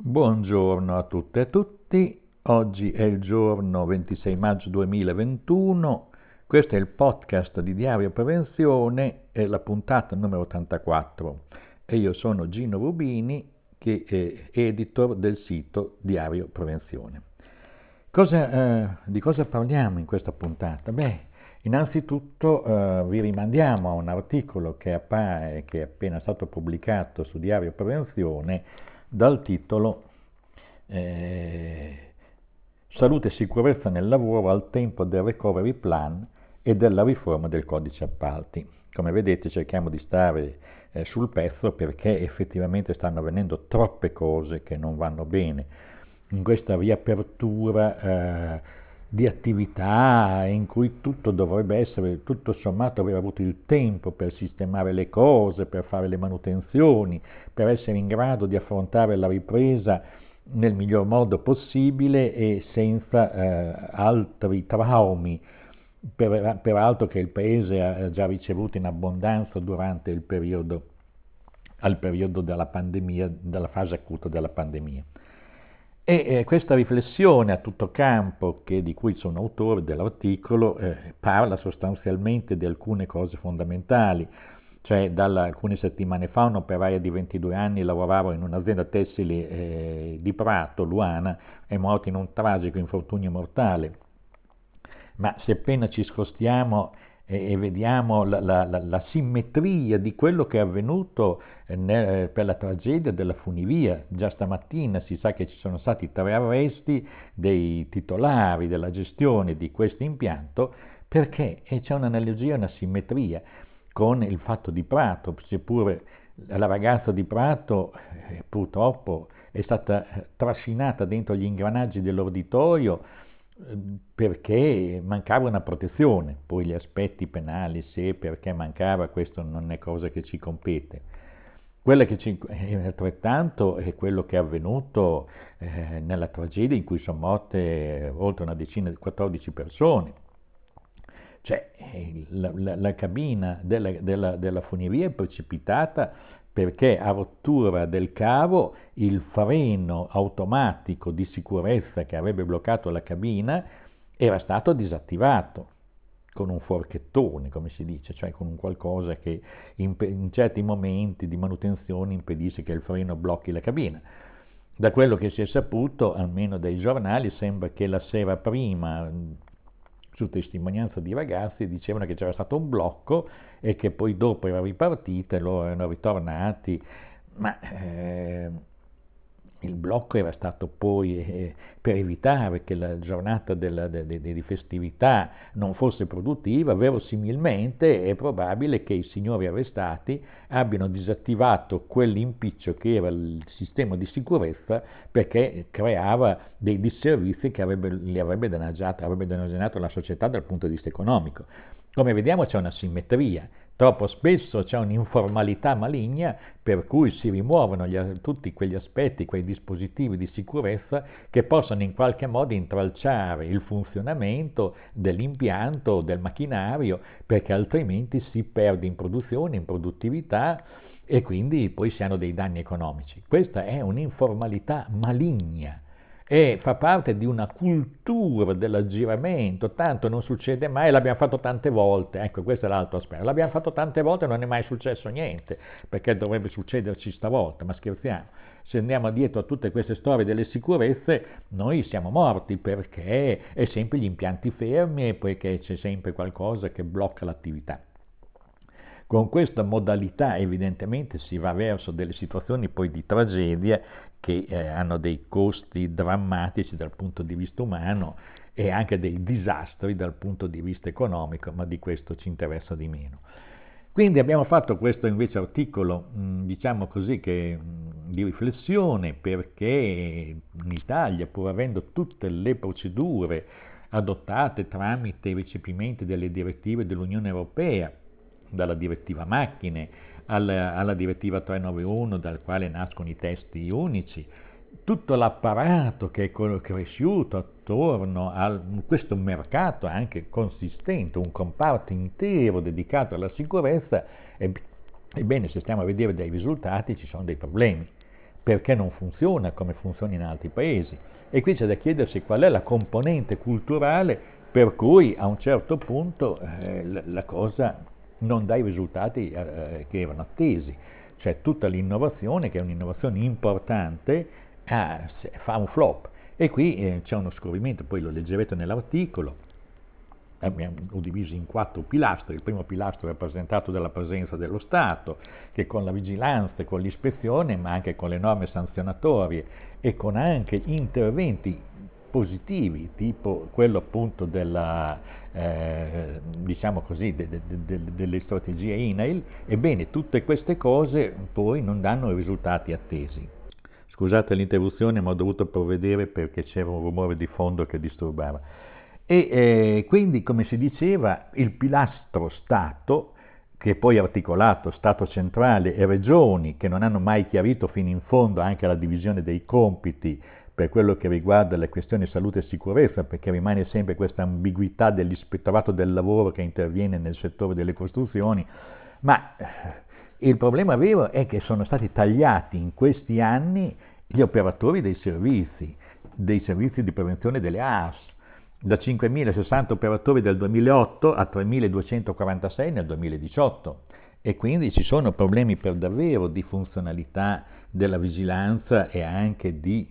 Buongiorno a tutte e a tutti, oggi è il giorno 26 maggio 2021, questo è il podcast di Diario Prevenzione, è la puntata numero 84 e io sono Gino Rubini che è editor del sito Diario Prevenzione. Cosa, eh, di cosa parliamo in questa puntata? Beh, innanzitutto eh, vi rimandiamo a un articolo che appare, che è appena stato pubblicato su Diario Prevenzione, dal titolo eh, Salute e sicurezza nel lavoro al tempo del recovery plan e della riforma del codice appalti. Come vedete cerchiamo di stare eh, sul pezzo perché effettivamente stanno avvenendo troppe cose che non vanno bene. In questa riapertura eh, di attività in cui tutto dovrebbe essere, tutto sommato, aver avuto il tempo per sistemare le cose, per fare le manutenzioni, per essere in grado di affrontare la ripresa nel miglior modo possibile e senza eh, altri traumi, per, peraltro che il Paese ha già ricevuto in abbondanza durante il periodo, al periodo della pandemia, della fase acuta della pandemia. E eh, questa riflessione a tutto campo, che, di cui sono autore dell'articolo, eh, parla sostanzialmente di alcune cose fondamentali. Cioè, da alcune settimane fa un operaio di 22 anni lavorava in un'azienda tessile eh, di Prato, Luana, è morto in un tragico infortunio mortale. Ma se appena ci scostiamo e, vediamo la, la, la, la, simmetria di quello che è avvenuto eh, nel, per la tragedia della funivia. Già stamattina si sa che ci sono stati tre arresti dei titolari della gestione di questo impianto perché c'è un'analogia, una simmetria con il fatto di Prato, seppure la ragazza di Prato eh, purtroppo è stata trascinata dentro gli ingranaggi dell'orditorio perché mancava una protezione, poi gli aspetti penali, se perché mancava, questo non è cosa che ci compete. Quello che ci, è altrettanto è quello che è avvenuto eh, nella tragedia in cui sono morte oltre una decina di 14 persone. Cioè, la, la, la cabina della, della, della funivia è precipitata perché a rottura del cavo il freno automatico di sicurezza che avrebbe bloccato la cabina era stato disattivato con un forchettone, come si dice, cioè con un qualcosa che in, in certi momenti di manutenzione impedisce che il freno blocchi la cabina. Da quello che si è saputo, almeno dai giornali, sembra che la sera prima su testimonianza di ragazzi, dicevano che c'era stato un blocco e che poi dopo era ripartita e loro erano ritornati, ma eh, il blocco era stato poi eh, per evitare che la giornata di festività non fosse produttiva, verosimilmente è probabile che i signori arrestati abbiano disattivato quell'impiccio che era il sistema di sicurezza perché creava dei disservizi che avrebbe, li avrebbe danneggiato, avrebbe danneggiato la società dal punto di vista economico. Come vediamo c'è una simmetria, Troppo spesso c'è un'informalità maligna per cui si rimuovono gli, tutti quegli aspetti, quei dispositivi di sicurezza che possono in qualche modo intralciare il funzionamento dell'impianto, del macchinario, perché altrimenti si perde in produzione, in produttività e quindi poi si hanno dei danni economici. Questa è un'informalità maligna e fa parte di una cultura dell'aggiramento, tanto non succede mai, l'abbiamo fatto tante volte, ecco questo è l'altro aspetto, l'abbiamo fatto tante volte e non è mai successo niente, perché dovrebbe succederci stavolta, ma scherziamo, se andiamo dietro a tutte queste storie delle sicurezze, noi siamo morti perché è sempre gli impianti fermi e poiché c'è sempre qualcosa che blocca l'attività. Con questa modalità evidentemente si va verso delle situazioni poi di tragedia che eh, hanno dei costi drammatici dal punto di vista umano e anche dei disastri dal punto di vista economico, ma di questo ci interessa di meno. Quindi abbiamo fatto questo invece articolo, diciamo così, che, di riflessione perché in Italia, pur avendo tutte le procedure adottate tramite i recepimenti delle direttive dell'Unione Europea, dalla direttiva macchine alla, alla direttiva 391 dal quale nascono i testi unici, tutto l'apparato che è cresciuto attorno a questo mercato anche consistente, un comparto intero dedicato alla sicurezza, ebbene se stiamo a vedere dei risultati ci sono dei problemi perché non funziona come funziona in altri paesi. E qui c'è da chiedersi qual è la componente culturale per cui a un certo punto eh, la, la, cosa non dà i risultati eh, che erano attesi. Cioè tutta l'innovazione, che è un'innovazione importante, ah, fa un flop. E qui eh, c'è uno scorrimento, poi lo leggerete nell'articolo, abbiamo diviso in quattro pilastri. Il primo pilastro è rappresentato dalla presenza dello Stato, che con la vigilanza con l'ispezione, ma anche con le norme sanzionatorie e con anche interventi positivi, tipo quello appunto della, eh, diciamo così, de, de, de, delle strategie INAIL, ebbene tutte queste cose poi non danno i risultati attesi. Scusate l'interruzione, ma ho dovuto provvedere perché c'era un rumore di fondo che disturbava. E eh, quindi, come si diceva, il pilastro Stato, che è poi articolato Stato centrale e regioni, che non hanno mai chiarito fino in fondo anche la divisione dei compiti per quello che riguarda le questioni salute e sicurezza, perché rimane sempre questa ambiguità dell'ispettorato del lavoro che interviene nel settore delle costruzioni, ma eh, il problema vero è che sono stati tagliati in questi anni gli operatori dei servizi, dei servizi di prevenzione delle AS, da 5.060 operatori del 2008 a 3.246 nel 2018 e quindi ci sono problemi per davvero di funzionalità della vigilanza e anche di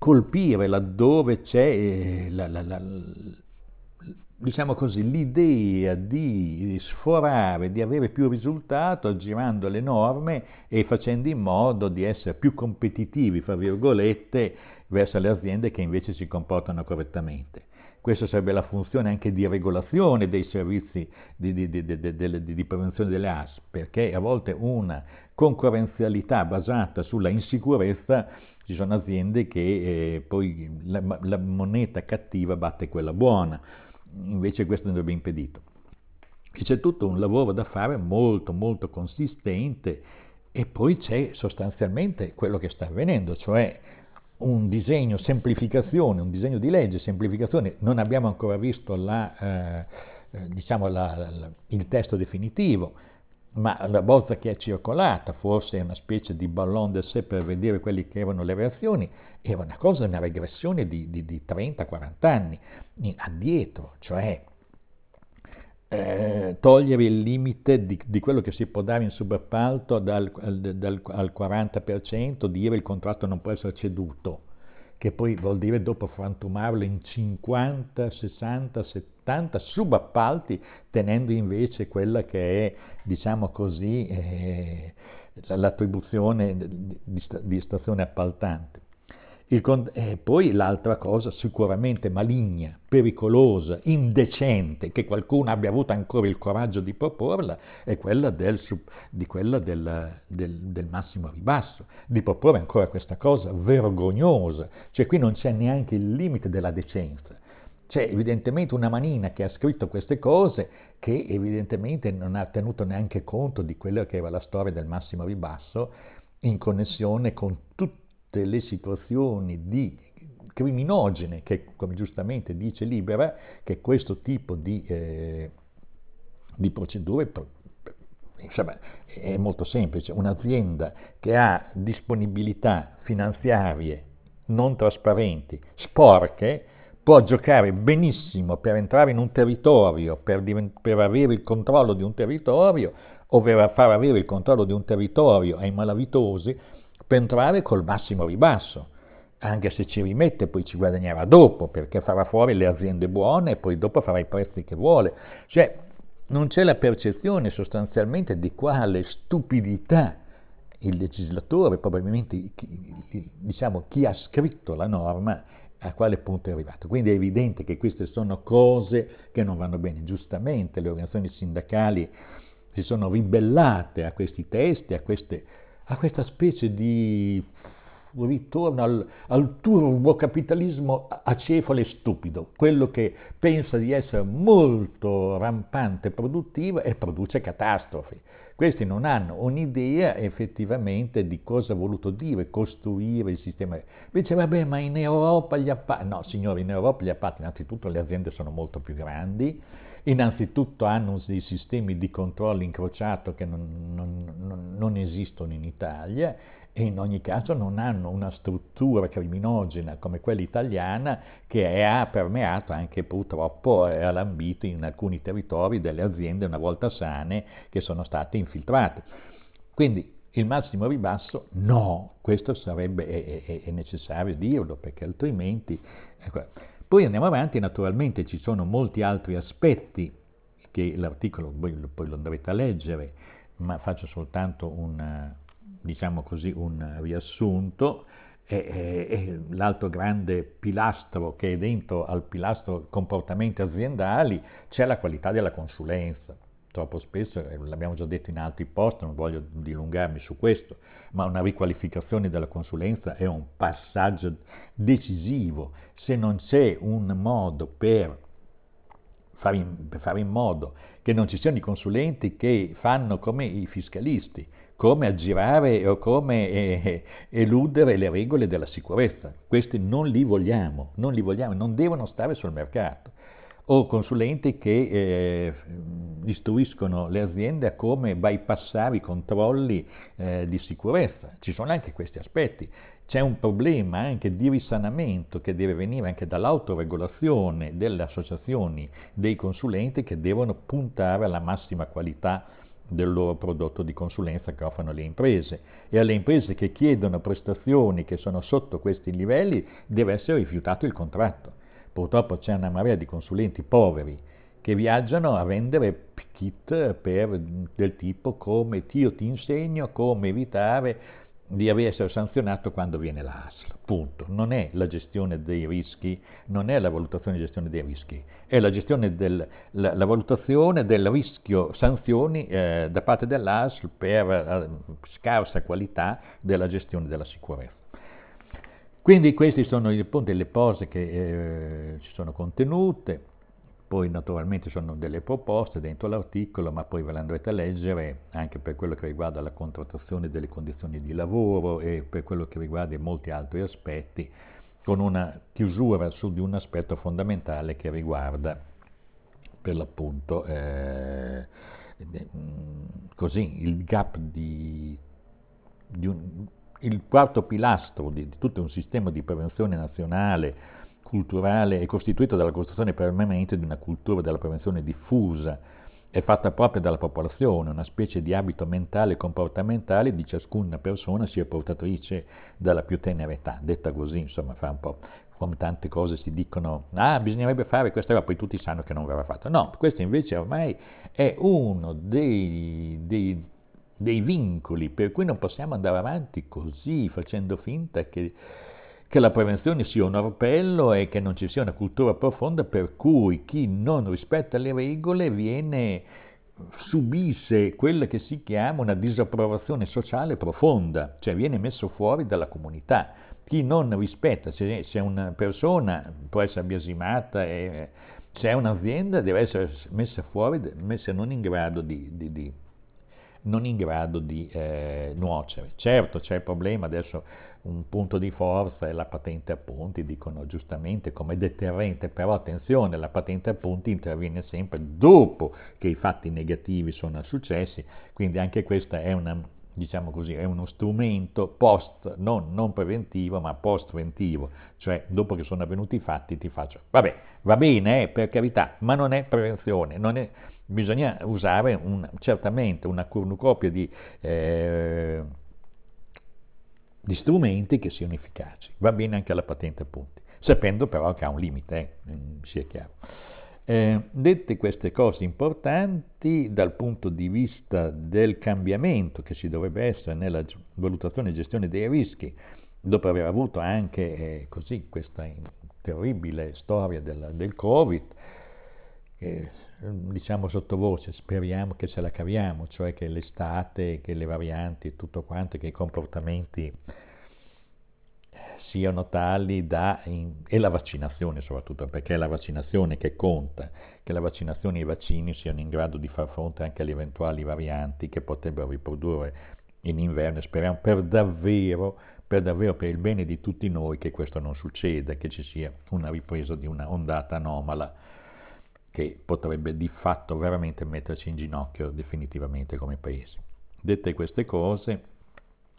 colpire laddove c'è eh, la, la, la, diciamo così, l'idea di sforare, di avere più risultato aggirando le norme e facendo in modo di essere più competitivi, fra virgolette, verso le aziende che invece si comportano correttamente. Questa sarebbe la funzione anche di regolazione dei servizi di, di, di, di prevenzione delle AS, perché a volte una concorrenzialità basata sulla insicurezza, ci sono aziende che eh, poi la, la moneta cattiva batte quella buona, invece questo andrebbe impedito. E c'è tutto un lavoro da fare molto molto consistente e poi c'è sostanzialmente quello che sta avvenendo, cioè un disegno semplificazione, un disegno di legge semplificazione, non abbiamo ancora visto la, eh, eh, diciamo la, la, il testo definitivo, ma la bozza che è circolata, forse è una specie di ballon de sé per vedere quelle che erano le reazioni, era una cosa, una regressione di, di, di 30-40 anni addietro, cioè eh, togliere il limite di, di, quello che si può dare in subappalto dal, dal, al 40%, dire il contratto non può essere ceduto, che poi vuol dire dopo frantumarlo in 50, 60, 70 subappalti, tenendo invece quella che è, diciamo così, eh, l'attribuzione di, di stazione appaltante. Il, e poi l'altra cosa sicuramente maligna, pericolosa, indecente, che qualcuno abbia avuto ancora il coraggio di proporla, è quella del, di quella del, del, del massimo ribasso, di proporre ancora questa cosa vergognosa, cioè qui non c'è neanche il limite della decenza. C'è evidentemente una manina che ha scritto queste cose che evidentemente non ha tenuto neanche conto di quella che era la storia del massimo ribasso in connessione con tutti tutte le situazioni di criminogene che, come giustamente dice Libera, che questo tipo di, eh, di procedure insomma, è molto semplice. Un'azienda che ha disponibilità finanziarie non trasparenti, sporche, può giocare benissimo per entrare in un territorio, per, per, avere il controllo di un territorio o per far avere il controllo di un territorio ai malavitosi per entrare col massimo ribasso, anche se ci rimette poi ci guadagnerà dopo, perché farà fuori le aziende buone e poi dopo farà i prezzi che vuole. Cioè non c'è la percezione sostanzialmente di quale stupidità il legislatore, probabilmente diciamo, chi ha scritto la norma, a quale punto è arrivato. Quindi è evidente che queste sono cose che non vanno bene. Giustamente le organizzazioni sindacali si sono ribellate a questi testi, a queste a questa specie di ritorno al, al turbocapitalismo acefalo e stupido, quello che pensa di essere molto rampante e produttivo e produce catastrofi. Questi non hanno un'idea effettivamente di cosa ha voluto dire costruire il sistema. Invece, vabbè, ma in Europa gli appalti... No, signori, in Europa gli appalti, innanzitutto le aziende sono molto più grandi, innanzitutto hanno dei sistemi di controllo incrociato che non, non, non, esistono in Italia e in ogni caso non hanno una struttura criminogena come quella italiana che ha permeato anche purtroppo e ha lambito in alcuni territori delle aziende una volta sane che sono state infiltrate. Quindi il massimo ribasso no, questo sarebbe è, è, è necessario dirlo perché altrimenti... Ecco. Poi andiamo avanti, naturalmente ci sono molti altri aspetti che l'articolo poi, poi lo andrete a leggere, ma faccio soltanto un, diciamo così, un riassunto. E, e, l'altro grande pilastro che è dentro al pilastro comportamenti aziendali c'è la qualità della consulenza. Troppo spesso, eh, l'abbiamo già detto in altri post, non voglio dilungarmi su questo, ma una riqualificazione della consulenza è un passaggio decisivo. Se non c'è un modo per fare in, per fare in modo che non ci siano i consulenti che fanno come i fiscalisti, come aggirare o come eh, eludere le regole della sicurezza. Questi non li vogliamo, non li vogliamo, non devono stare sul mercato. O consulenti che eh, istruiscono le aziende a come bypassare i controlli eh, di sicurezza. Ci sono anche questi aspetti. C'è un problema anche di risanamento che deve venire anche dall'autoregolazione delle associazioni dei consulenti che devono puntare alla massima qualità del loro prodotto di consulenza che offrono le imprese e alle imprese che chiedono prestazioni che sono sotto questi livelli deve essere rifiutato il contratto. Purtroppo c'è una marea di consulenti poveri che viaggiano a vendere kit per, del tipo come io ti insegno come evitare di essere sanzionato quando viene la ASL. Punto. Non è la gestione dei rischi, non è la valutazione di gestione dei rischi, è la gestione del, la, la valutazione del rischio sanzioni eh, da parte dell'ASL per eh, scarsa qualità della gestione della sicurezza. Quindi queste sono appunto le cose che eh, ci sono contenute. Poi naturalmente sono delle proposte dentro l'articolo, ma poi ve le andrete a leggere anche per quello che riguarda la contrattazione delle condizioni di lavoro e per quello che riguarda molti altri aspetti, con una chiusura su di un aspetto fondamentale che riguarda per l'appunto eh, così, il gap di, di un, il quarto pilastro di, di tutto un sistema di prevenzione nazionale culturale è costituito dalla costruzione permanente di una cultura della prevenzione diffusa, è fatta proprio dalla popolazione, una specie di abito mentale e comportamentale di ciascuna persona sia portatrice dalla più tenera età. Detta così, insomma, fa un po' come tante cose si dicono, ah, bisognerebbe fare questa cosa, poi tutti sanno che non verrà fatto. No, questo invece ormai è uno dei, dei, dei vincoli per cui non possiamo andare avanti così, facendo finta che che la prevenzione sia un orpello e che non ci sia una cultura profonda per cui chi non rispetta le regole viene subisce quella che si chiama una disapprovazione sociale profonda, cioè viene messo fuori dalla comunità. Chi non rispetta, se, se una persona può essere biasimata, e, se è un'azienda deve essere messa fuori, messa non in grado di, di, di non in grado di eh, nuocere. Certo c'è il problema, adesso un punto di forza è la patente a punti, dicono giustamente come deterrente, però attenzione, la patente a punti interviene sempre dopo che i fatti negativi sono successi, quindi anche questa è una diciamo così, è uno strumento post, non, non, preventivo, ma post-ventivo, cioè dopo che sono avvenuti i fatti ti faccio, vabbè, va bene, eh, per carità, ma non è prevenzione, non è, bisogna usare un, certamente una cornucopia di, eh, di, strumenti che siano efficaci. Va bene anche la patente a punti, sapendo però che ha un limite, eh, mm, sia chiaro. Eh, dette queste cose importanti dal punto di vista del cambiamento che ci dovrebbe essere nella valutazione e gestione dei rischi, dopo aver avuto anche eh, così questa terribile storia del, del Covid, eh, diciamo sottovoce, speriamo che ce la caviamo, cioè che l'estate, che le varianti e tutto quanto, che i comportamenti siano tali da, in, e la vaccinazione soprattutto, perché è la vaccinazione che conta, che la vaccinazione e i vaccini siano in grado di far fronte anche alle eventuali varianti che potrebbero riprodurre in inverno. Speriamo per davvero, per davvero, per il bene di tutti noi, che questo non succeda, che ci sia una ripresa di una ondata anomala che potrebbe di fatto veramente metterci in ginocchio definitivamente come paese. Dette queste cose,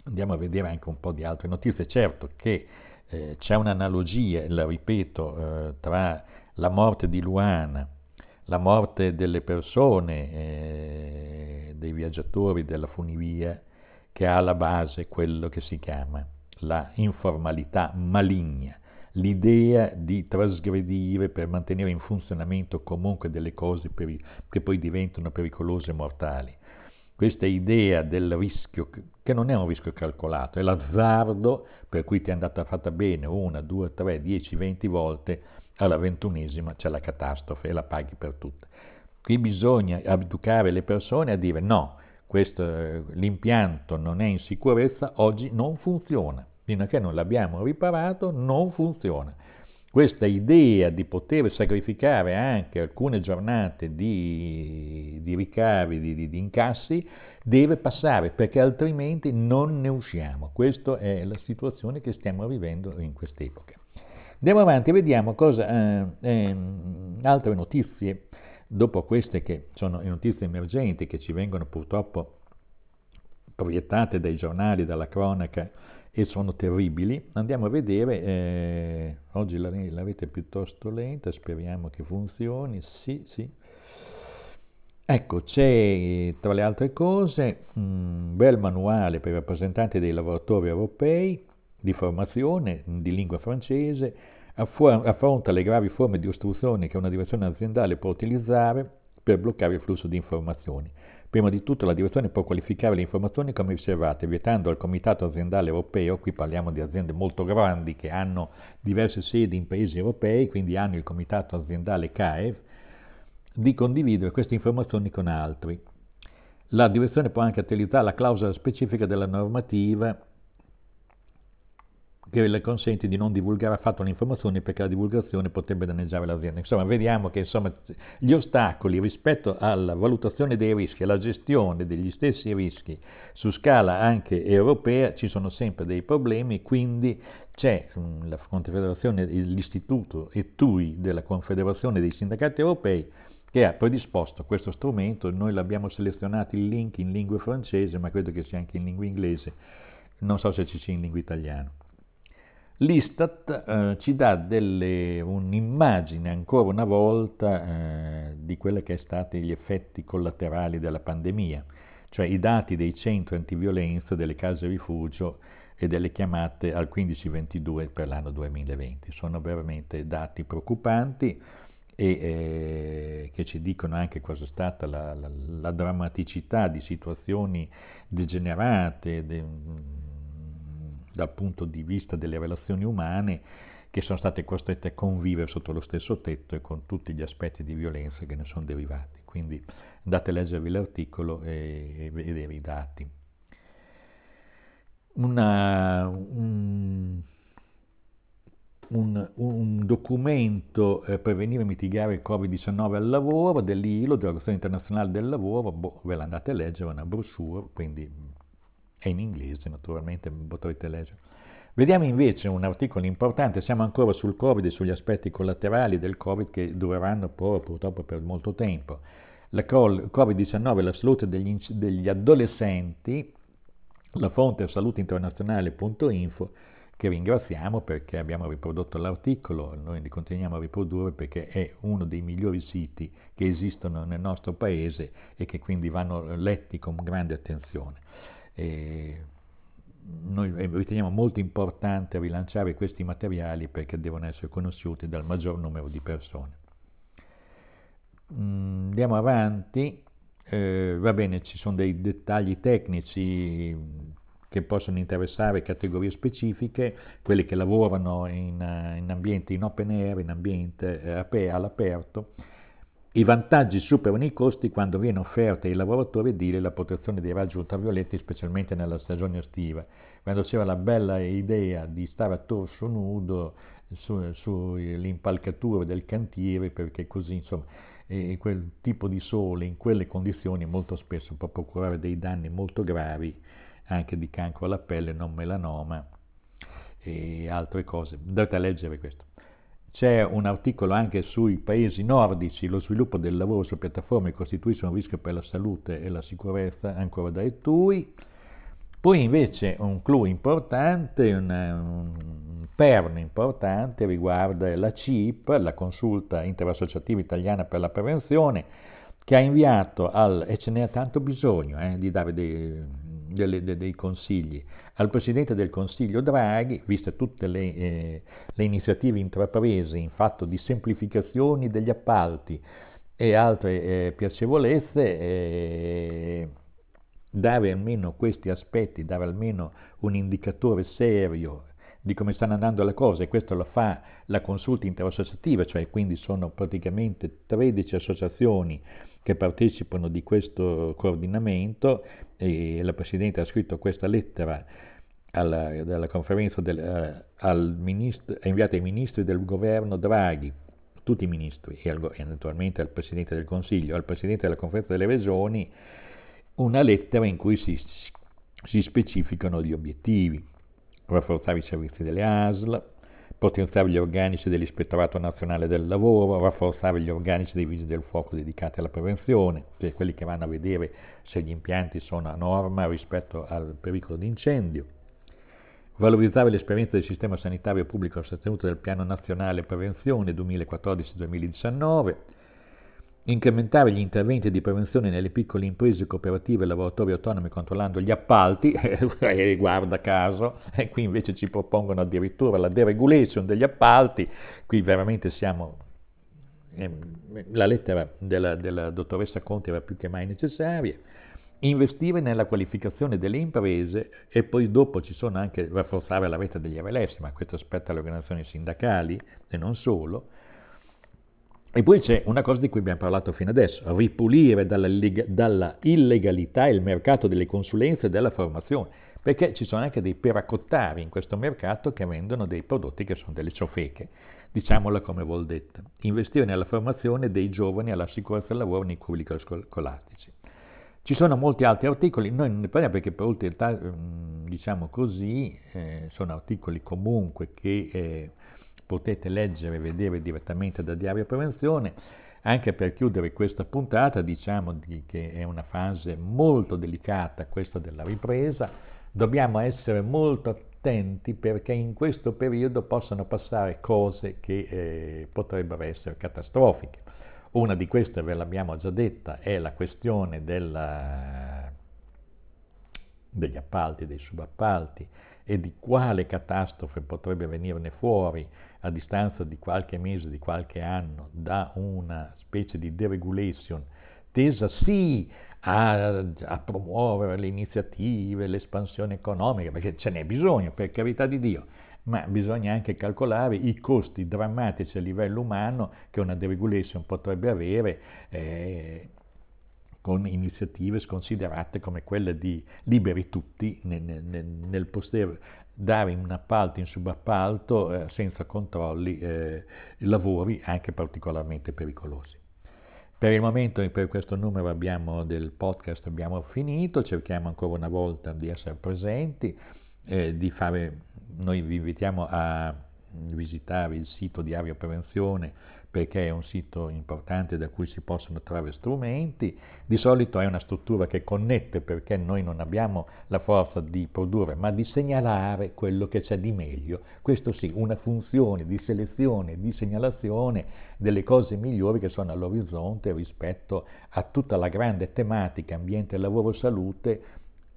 Andiamo a vedere anche un po' di altre notizie. Certo che eh, c'è un'analogia, la ripeto, eh, tra la morte di Luana, la morte delle persone, eh, dei viaggiatori della funivia, che ha alla base quello che si chiama la informalità maligna, l'idea di trasgredire per mantenere in funzionamento comunque delle cose che poi diventano pericolose e mortali. Questa idea del rischio, che non è un rischio calcolato, è l'azzardo per cui ti è andata fatta bene una, due, tre, dieci, venti volte, alla ventunesima c'è la catastrofe e la paghi per tutte. Qui bisogna educare le persone a dire no, questo, l'impianto non è in sicurezza, oggi non funziona fino a che non l'abbiamo riparato, non funziona. Questa idea di poter sacrificare anche alcune giornate di, di ricavi, di, di, di, incassi, deve passare perché altrimenti non ne usciamo. Questa è la situazione che stiamo vivendo in quest'epoca. Andiamo avanti, vediamo cosa, eh, eh, altre notizie, dopo queste che sono notizie emergenti, che ci vengono purtroppo proiettate dai giornali, dalla cronaca, e sono terribili. Andiamo a vedere, eh, oggi la, rete piuttosto lenta, speriamo che funzioni, sì, sì. Ecco, c'è tra le altre cose un bel manuale per i rappresentanti dei lavoratori europei di formazione di lingua francese, affronta le gravi forme di ostruzione che una direzione aziendale può utilizzare per bloccare il flusso di informazioni. Prima di tutto la direzione può qualificare le informazioni come riservate, vietando al Comitato aziendale europeo, qui parliamo di aziende molto grandi che hanno diverse sedi in paesi europei, quindi hanno il Comitato aziendale CAEV, di condividere queste informazioni con altri. La direzione può anche utilizzare la clausola specifica della normativa che le consente di non divulgare affatto le informazioni perché la divulgazione potrebbe danneggiare l'azienda. Insomma, vediamo che insomma, gli ostacoli rispetto alla valutazione dei rischi, alla gestione degli stessi rischi su scala anche europea ci sono sempre dei problemi, quindi c'è mm, la Confederazione, l'istituto ETUI della Confederazione dei Sindacati Europei che ha predisposto questo strumento, noi l'abbiamo selezionato il link in lingua francese, ma credo che sia anche in lingua inglese, non so se ci sia in lingua italiana. L'Istat eh, ci dà delle, un'immagine ancora una volta eh, di quelli che sono stati gli effetti collaterali della pandemia, cioè i dati dei centri antiviolenza, delle case rifugio e delle chiamate al 1522 per l'anno 2020. Sono veramente dati preoccupanti e eh, che ci dicono anche cosa è stata la, la, la drammaticità di situazioni degenerate, de, dal punto di vista delle relazioni umane che sono state costrette a convivere sotto lo stesso tetto e con tutti gli aspetti di violenza che ne sono derivati. Quindi andate a leggervi l'articolo e, vedere i dati. Una, un, un, un, documento eh, prevenire e mitigare il Covid-19 al lavoro dell'ILO, dell'Organizzazione Internazionale del Lavoro, boh, ve l'andate a leggere, una brochure, quindi è in inglese naturalmente, potrete leggere. Vediamo invece un articolo importante, siamo ancora sul Covid e sugli aspetti collaterali del Covid che dureranno purtroppo per molto tempo. La Covid-19, la salute degli, degli adolescenti, la fonte è salutinternazionale.info, che ringraziamo perché abbiamo riprodotto l'articolo, noi li continuiamo a riprodurre perché è uno dei migliori siti che esistono nel nostro paese e che quindi vanno letti con grande attenzione. E noi riteniamo molto importante rilanciare questi materiali perché devono essere conosciuti dal maggior numero di persone. Mm, andiamo avanti, eh, va bene, ci sono dei dettagli tecnici che possono interessare categorie specifiche, quelli che lavorano in, in ambiente in open air, in ambiente eh, all'aperto, i vantaggi superano i costi quando viene offerta ai lavoratori edili la protezione dei raggi ultravioletti, specialmente nella stagione estiva, quando c'era la bella idea di stare a torso nudo sull'impalcatura su del cantiere, perché così insomma quel tipo di sole in quelle condizioni molto spesso può procurare dei danni molto gravi, anche di cancro alla pelle, non melanoma e altre cose. Dovete leggere questo. C'è un articolo anche sui paesi nordici, lo sviluppo del lavoro su piattaforme costituisce un rischio per la salute e la sicurezza, ancora da Etui. Poi invece un clou importante, un, un perno importante riguarda la CIP, la consulta interassociativa italiana per la prevenzione, che ha inviato al, e ce n'è tanto bisogno eh, di dare dei, dei, dei, consigli, al Presidente del Consiglio Draghi, viste tutte le, eh, le iniziative intraprese in fatto di semplificazioni degli appalti e altre eh, piacevolezze, eh, dare almeno questi aspetti, dare almeno un indicatore serio di come stanno andando le cose, e questo lo fa la consulta interassociativa, cioè quindi sono praticamente 13 associazioni che partecipano di questo coordinamento e la Presidente ha scritto questa lettera alla, dalla conferenza del, uh, al ministro, inviata ai ministri del governo Draghi, tutti i ministri e, al, e naturalmente al Presidente del Consiglio, al Presidente della conferenza delle regioni, una lettera in cui si, si specificano gli obiettivi, rafforzare i servizi delle ASL, potenziare gli organici dell'Ispettorato Nazionale del Lavoro, rafforzare gli organici dei vigili del fuoco dedicati alla prevenzione, per quelli che vanno a vedere se gli impianti sono a norma rispetto al pericolo di incendio, valorizzare l'esperienza del sistema sanitario pubblico sostenuto del Piano Nazionale Prevenzione 2014-2019, incrementare gli interventi di prevenzione nelle piccole imprese cooperative e lavoratori autonomi controllando gli appalti, e guarda caso, e qui invece ci propongono addirittura la deregulation degli appalti, qui veramente siamo, eh, la lettera della, della dottoressa Conti era più che mai necessaria, investire nella qualificazione delle imprese e poi dopo ci sono anche rafforzare la rete degli RLS, ma questo aspetta le organizzazioni sindacali e non solo, e poi c'è una cosa di cui abbiamo parlato fino adesso, ripulire dalla, dalla, illegalità il mercato delle consulenze e della formazione, perché ci sono anche dei peracottari in questo mercato che vendono dei prodotti che sono delle ciofeche, diciamola come vuol detta. Investire nella formazione dei giovani alla sicurezza del lavoro nei curricoli scolastici. Ci sono molti altri articoli, noi non ne parliamo perché per ulteriore, diciamo così, eh, sono articoli comunque che... Eh, potete leggere e vedere direttamente da Diario Prevenzione. Anche per chiudere questa puntata, diciamo che è una fase molto delicata questa della ripresa, dobbiamo essere molto attenti perché in questo periodo possono passare cose che eh, potrebbero essere catastrofiche. Una di queste, ve l'abbiamo già detta, è la questione della, degli appalti, dei subappalti e di quale catastrofe potrebbe venirne fuori a distanza di qualche mese, di qualche anno, da una specie di deregulation tesa sì a, a, promuovere le iniziative, l'espansione economica, perché ce n'è bisogno, per carità di Dio, ma bisogna anche calcolare i costi drammatici a livello umano che una deregulation potrebbe avere. Eh, con iniziative sconsiderate come quelle di Liberi Tutti nel, nel, nel poter dare in appalto, in subappalto, eh, senza controlli, eh, lavori anche particolarmente pericolosi. Per il momento, per questo numero abbiamo, del podcast abbiamo finito, cerchiamo ancora una volta di essere presenti, eh, di fare, noi vi invitiamo a visitare il sito di Aria Prevenzione perché è un sito importante da cui si possono trovare strumenti, di solito è una struttura che connette perché noi non abbiamo la forza di produrre, ma di segnalare quello che c'è di meglio. Questo sì, una funzione di selezione, di segnalazione delle cose migliori che sono all'orizzonte rispetto a tutta la grande tematica ambiente, lavoro, salute,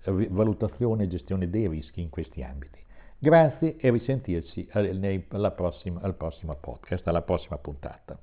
valutazione e gestione dei rischi in questi ambiti. Grazie e risentirci al prossimo podcast, alla prossima puntata.